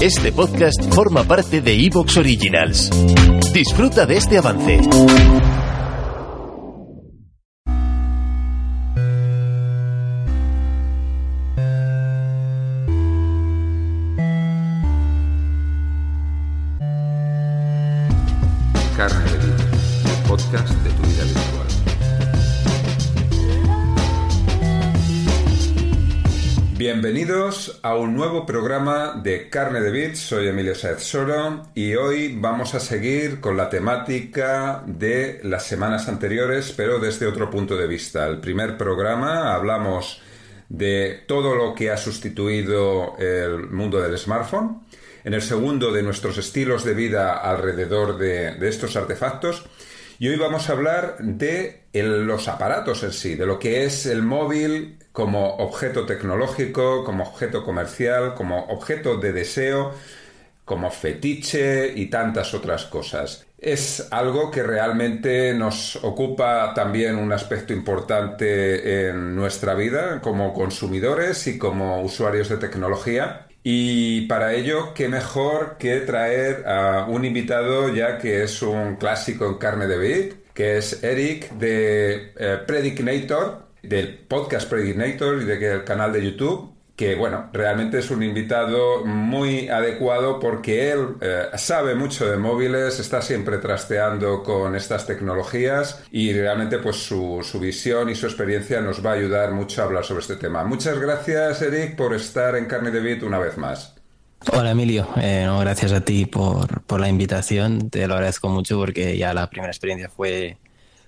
este podcast forma parte de Evox Originals. Disfruta de este avance. Carne de vida, podcast de tu vida virtual. Bienvenidos a un nuevo programa de Carne de Bits. Soy Emilio Saez Soro y hoy vamos a seguir con la temática de las semanas anteriores, pero desde otro punto de vista. El primer programa hablamos de todo lo que ha sustituido el mundo del smartphone. En el segundo, de nuestros estilos de vida alrededor de, de estos artefactos. Y hoy vamos a hablar de los aparatos en sí, de lo que es el móvil como objeto tecnológico, como objeto comercial, como objeto de deseo, como fetiche y tantas otras cosas. Es algo que realmente nos ocupa también un aspecto importante en nuestra vida como consumidores y como usuarios de tecnología. Y para ello, qué mejor que traer a un invitado ya que es un clásico en carne de vid, que es Eric de eh, del podcast Predicnator y del canal de YouTube, que bueno, realmente es un invitado muy adecuado porque él eh, sabe mucho de móviles, está siempre trasteando con estas tecnologías y realmente pues su, su, visión y su experiencia nos va a ayudar mucho a hablar sobre este tema. Muchas gracias Eric por estar en Carne de Bit una vez más. Hola Emilio, eh, no, gracias a ti por, por la invitación, te lo agradezco mucho porque ya la primera experiencia fue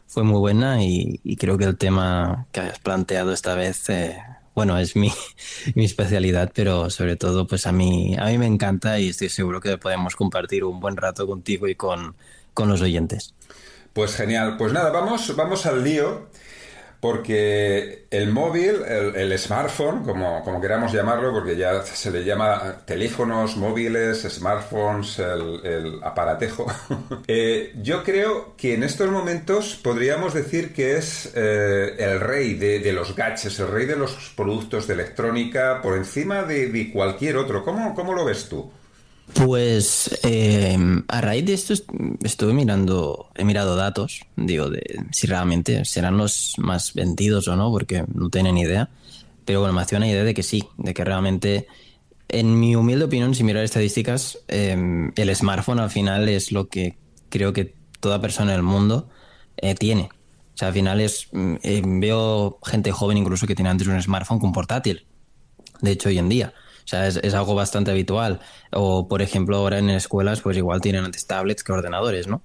fue muy buena y, creo que el tema que has planteado esta vez, eh, bueno, es mi, mi, especialidad, pero sobre todo pues a mí, a mí me encanta y estoy seguro que podemos compartir un buen rato contigo y con, con los oyentes. Pues genial, pues nada, vamos, vamos al lío porque el móvil, el, smartphone, como, queramos llamarlo, porque ya se le llama teléfonos, móviles, smartphones, el, aparatejo, eh, yo creo que en estos momentos podríamos decir que es eh, el rey de, los gadgets, el rey de los productos de electrónica, por encima de, de cualquier otro. ¿Cómo, ¿Cómo lo ves tú? Pues eh, a raíz de esto estuve mirando, he mirado datos, digo, de si realmente serán los más vendidos o no, porque no tengo ni idea. Pero bueno, me hacía una idea de que sí, de que realmente, en mi humilde opinión, si mirar estadísticas, eh, el smartphone al final es lo que creo que toda persona en el mundo eh, tiene. O sea, al final es, veo gente joven incluso que tiene antes un smartphone con portátil. De hecho, hoy en día. O sea, es, algo bastante habitual. O, por ejemplo, ahora en escuelas, pues igual tienen antes tablets que ordenadores, ¿no?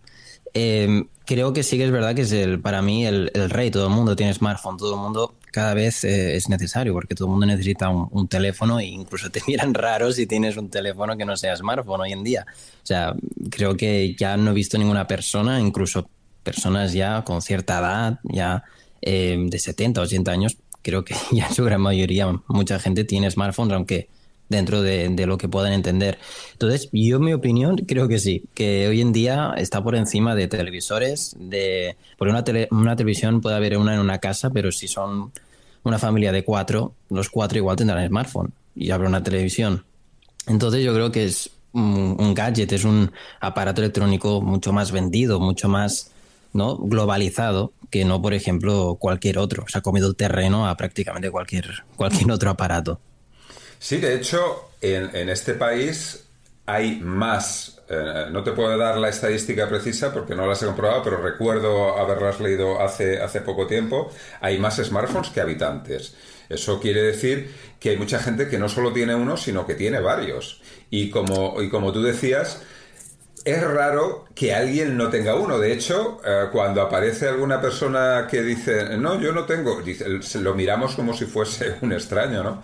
Em, creo que sí que es verdad que es el, para mí el, rey. Todo el mundo tiene smartphone, todo el mundo cada vez eh, es necesario porque todo el mundo necesita un, teléfono e incluso te miran raro si tienes un teléfono que no sea smartphone hoy en día. O sea, creo que ya no he visto ninguna persona, incluso personas ya con cierta edad, ya em, de 70, 80 años, creo que ya en su gran mayoría mucha gente tiene smartphones, aunque dentro de, lo que puedan entender. Entonces, yo mi opinión creo que sí, que hoy en día está por encima de televisores, de por una, una televisión puede haber una en una casa, pero si son una familia de cuatro, los cuatro igual tendrán smartphone y habrá una televisión. Entonces yo creo que es un, gadget, es un aparato electrónico mucho más vendido, mucho más ¿no? globalizado que no, por ejemplo, cualquier otro. Se ha comido el terreno a prácticamente cualquier, cualquier otro aparato. Sí, de hecho, en, este país hay más. Eh, no te puedo dar la estadística precisa porque no las he comprobado, pero recuerdo haberlas leído hace, hace poco tiempo. Hay más smartphones que habitantes. Eso quiere decir que hay mucha gente que no solo tiene uno, sino que tiene varios. Y como, y como tú decías, es raro que alguien no tenga uno. De hecho, eh, cuando aparece alguna persona que dice, no, yo no tengo, lo miramos como si fuese un extraño, ¿no?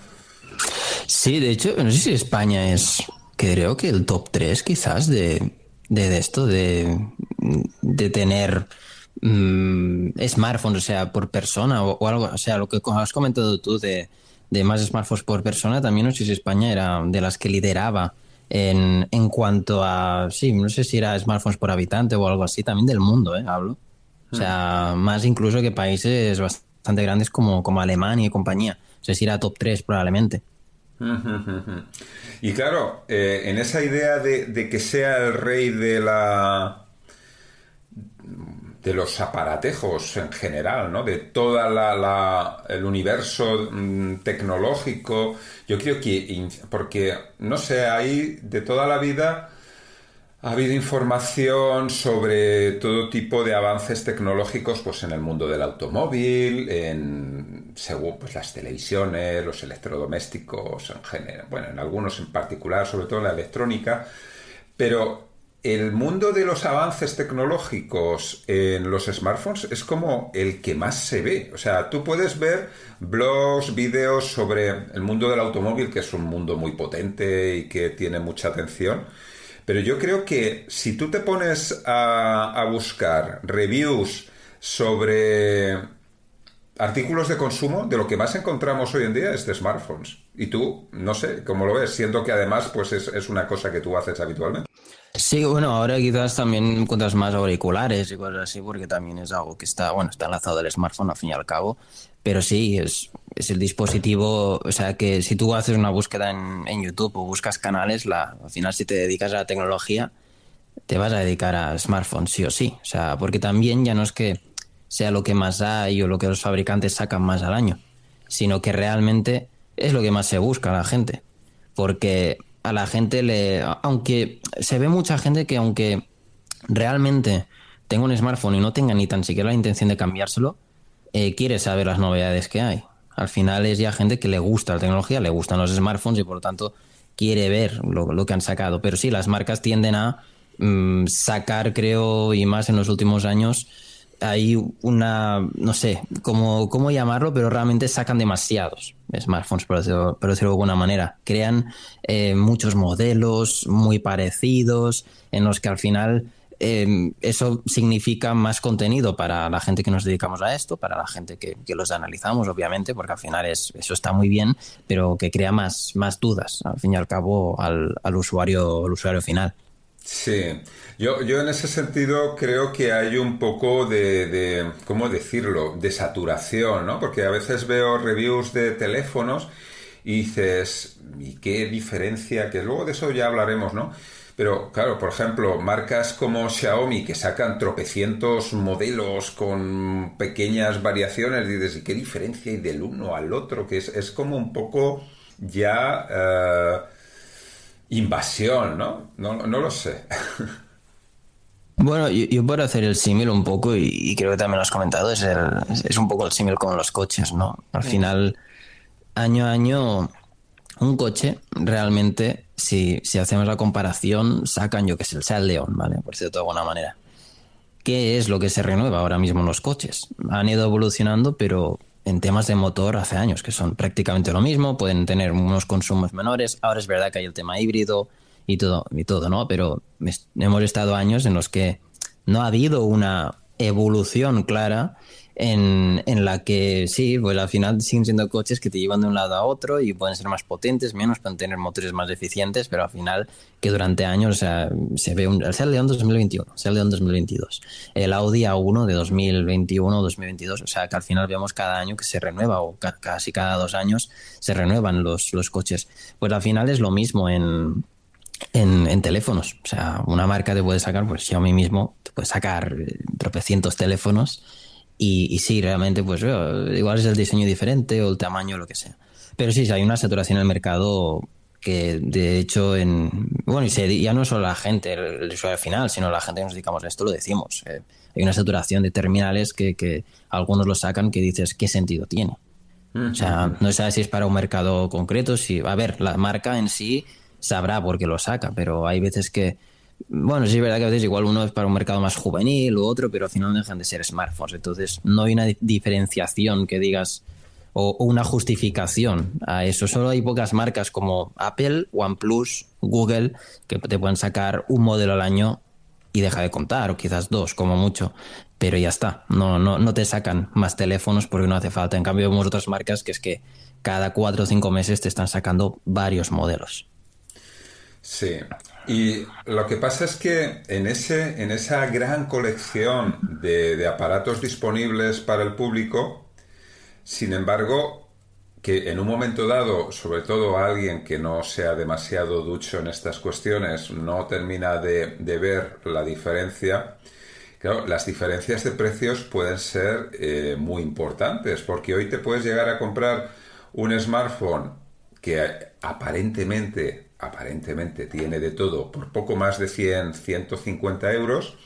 Sí, de hecho, no sé si España es, creo que el top 3 quizás de, de, esto, de, de tener mm, smartphones, o sea, por persona o, algo, o sea, lo que has comentado tú de, de más smartphones por persona, también no sé si España era de las que lideraba en, en cuanto a, sí, no sé si era smartphones por habitante o algo así, también del mundo, ¿eh? Hablo. O sea, más incluso que países bastante grandes como, como Alemania y compañía. O sea, si era top 3 probablemente. Y claro, eh, en esa idea de, que sea el rey de la de los aparatejos en general, ¿no? De toda la, el universo mm, tecnológico. Yo creo que porque no sé, ahí de toda la vida ha habido información sobre todo tipo de avances tecnológicos pues, en el mundo del automóvil, en según pues, las televisiones, los electrodomésticos en general, bueno, en algunos en particular, sobre todo en la electrónica, pero el mundo de los avances tecnológicos en los smartphones es como el que más se ve. O sea, tú puedes ver blogs, vídeos sobre el mundo del automóvil, que es un mundo muy potente y que tiene mucha atención pero yo creo que si tú te pones a, buscar reviews sobre artículos de consumo, de lo que más encontramos hoy en día es de smartphones. Y tú, no sé, ¿cómo lo ves? Siendo que además pues es, es una cosa que tú haces habitualmente. Sí, bueno, ahora quizás también encuentras más auriculares y cosas así, porque también es algo que está, bueno, está enlazado al smartphone al fin y al cabo. Pero sí, es, es el dispositivo, o sea que si tú haces una búsqueda en, en YouTube o buscas canales, al final si te dedicas a la tecnología, te vas a dedicar a smartphones sí o sí. O sea, porque también ya no es que sea lo que más hay o lo que los fabricantes sacan más al año, sino que realmente es lo que más se busca a la gente. Porque a la gente le... Aunque se ve mucha gente que aunque realmente tenga un smartphone y no tenga ni tan siquiera la intención de cambiárselo, eh, quiere saber las novedades que hay. Al final es ya gente que le gusta la tecnología, le gustan los smartphones y por lo tanto quiere ver lo, que han sacado. Pero sí, las marcas tienden a mm, sacar, creo, y más en los últimos años, hay una, no sé cómo, cómo llamarlo, pero realmente sacan demasiados smartphones, por decirlo, por decirlo de alguna manera. Crean eh, muchos modelos muy parecidos en los que al final Em, eso significa más contenido para la gente que nos dedicamos a esto, para la gente que, los analizamos, obviamente, porque al final es, eso está muy bien, pero que crea más, más dudas, al fin y al cabo, al, usuario, al usuario final. Sí, yo, yo en ese sentido creo que hay un poco de, de, ¿cómo decirlo?, de saturación, ¿no? Porque a veces veo reviews de teléfonos y dices, ¿y qué diferencia? Que luego de eso ya hablaremos, ¿no? Pero claro, por ejemplo, marcas como Xiaomi que sacan tropecientos modelos con pequeñas variaciones, dices, ¿y qué diferencia hay del uno al otro? Que es, como un poco ya eh, invasión, ¿no? ¿no? lo sé. Bueno, yo, puedo hacer el símil un poco, y, creo que también lo has comentado, es, es un poco el símil con los coches, ¿no? Al final, año a año, un coche realmente si, si hacemos la comparación, sacan, yo que sé, el Seat León, ¿vale? Por cierto, de alguna manera. ¿Qué es lo que se renueva ahora mismo en los coches? Han ido evolucionando, pero en temas de motor hace años, que son prácticamente lo mismo, pueden tener unos consumos menores. Ahora es verdad que hay el tema híbrido y todo, y todo ¿no? Pero hemos estado años en los que no ha habido una evolución clara en, en, la que sí, pues al final siguen siendo coches que te llevan de un lado a otro y pueden ser más potentes, menos, pueden tener motores más eficientes, pero al final que durante años o sea, se ve un, el Seat León 2021, Seat León 2022, el Audi A1 de 2021 2022, o sea que al final vemos cada año que se renueva o casi cada dos años se renuevan los, los coches. Pues al final es lo mismo en, en, en, teléfonos. O sea, una marca te puede sacar, pues Xiaomi mismo, te puede sacar eh, tropecientos teléfonos y, sí, realmente, pues igual es el diseño diferente o el tamaño, lo que sea. Pero sí, hay una saturación en el mercado que de hecho en bueno y ya no solo la gente el, usuario final sino la gente que nos dedicamos a esto lo decimos eh, hay una saturación de terminales que, que, algunos lo sacan que dices qué sentido tiene o sea no sabes si es para un mercado concreto si a ver la marca en sí sabrá por qué lo saca pero hay veces que bueno, sí es verdad que a veces igual uno es para un mercado más juvenil u otro, pero al final no dejan de ser smartphones. Entonces no hay una diferenciación que digas, o, una justificación a eso. Solo hay pocas marcas como Apple, OnePlus, Google, que te pueden sacar un modelo al año y deja de contar, o quizás dos, como mucho. Pero ya está, no, no, no te sacan más teléfonos porque no hace falta. En cambio, vemos otras marcas que es que cada cuatro o cinco meses te están sacando varios modelos. Sí, y lo que pasa es que en, ese, en esa gran colección de, aparatos disponibles para el público, sin embargo, que en un momento dado, sobre todo alguien que no sea demasiado ducho en estas cuestiones, no termina de, ver la diferencia, claro, las diferencias de precios pueden ser eh, muy importantes, porque hoy te puedes llegar a comprar un smartphone que aparentemente, aparentemente tiene de todo por poco más de 100, 150 euros,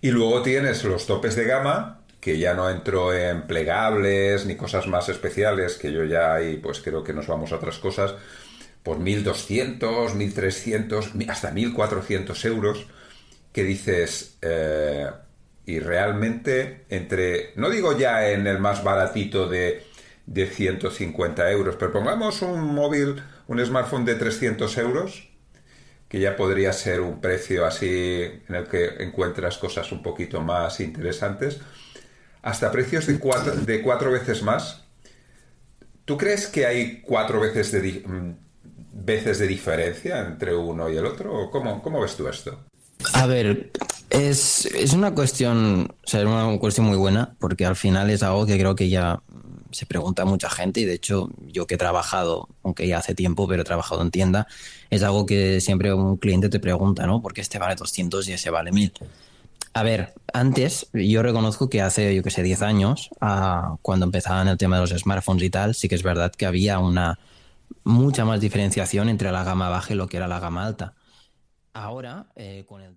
y luego tienes los topes de gama, que ya no entro en plegables ni cosas más especiales, que yo ya ahí pues creo que nos vamos a otras cosas, por 1.200, 1.300, hasta 1.400 euros, que dices, eh, y realmente entre, no digo ya en el más baratito de, de 150 euros, pero pongamos un móvil, un smartphone de 300 euros, que ya podría ser un precio así en el que encuentras cosas un poquito más interesantes hasta precios de cuatro, de cuatro veces más. ¿Tú crees que hay cuatro veces de, mm, veces de diferencia entre uno y el otro? ¿O cómo, cómo ves tú esto? A ver, es, una cuestión, o sea, es una cuestión muy buena, porque al final es algo que creo que ya se pregunta mucha gente y de hecho yo que he trabajado, aunque ya hace tiempo, pero he trabajado en tienda, es algo que siempre un cliente te pregunta, ¿no? ¿Por qué este vale 200 y ese vale 1000? A ver, antes yo reconozco que hace, yo que sé, 10 años, ah, cuando empezaban el tema de los smartphones y tal, sí que es verdad que había una mucha más diferenciación entre la gama baja y lo que era la gama alta. Ahora, eh, con el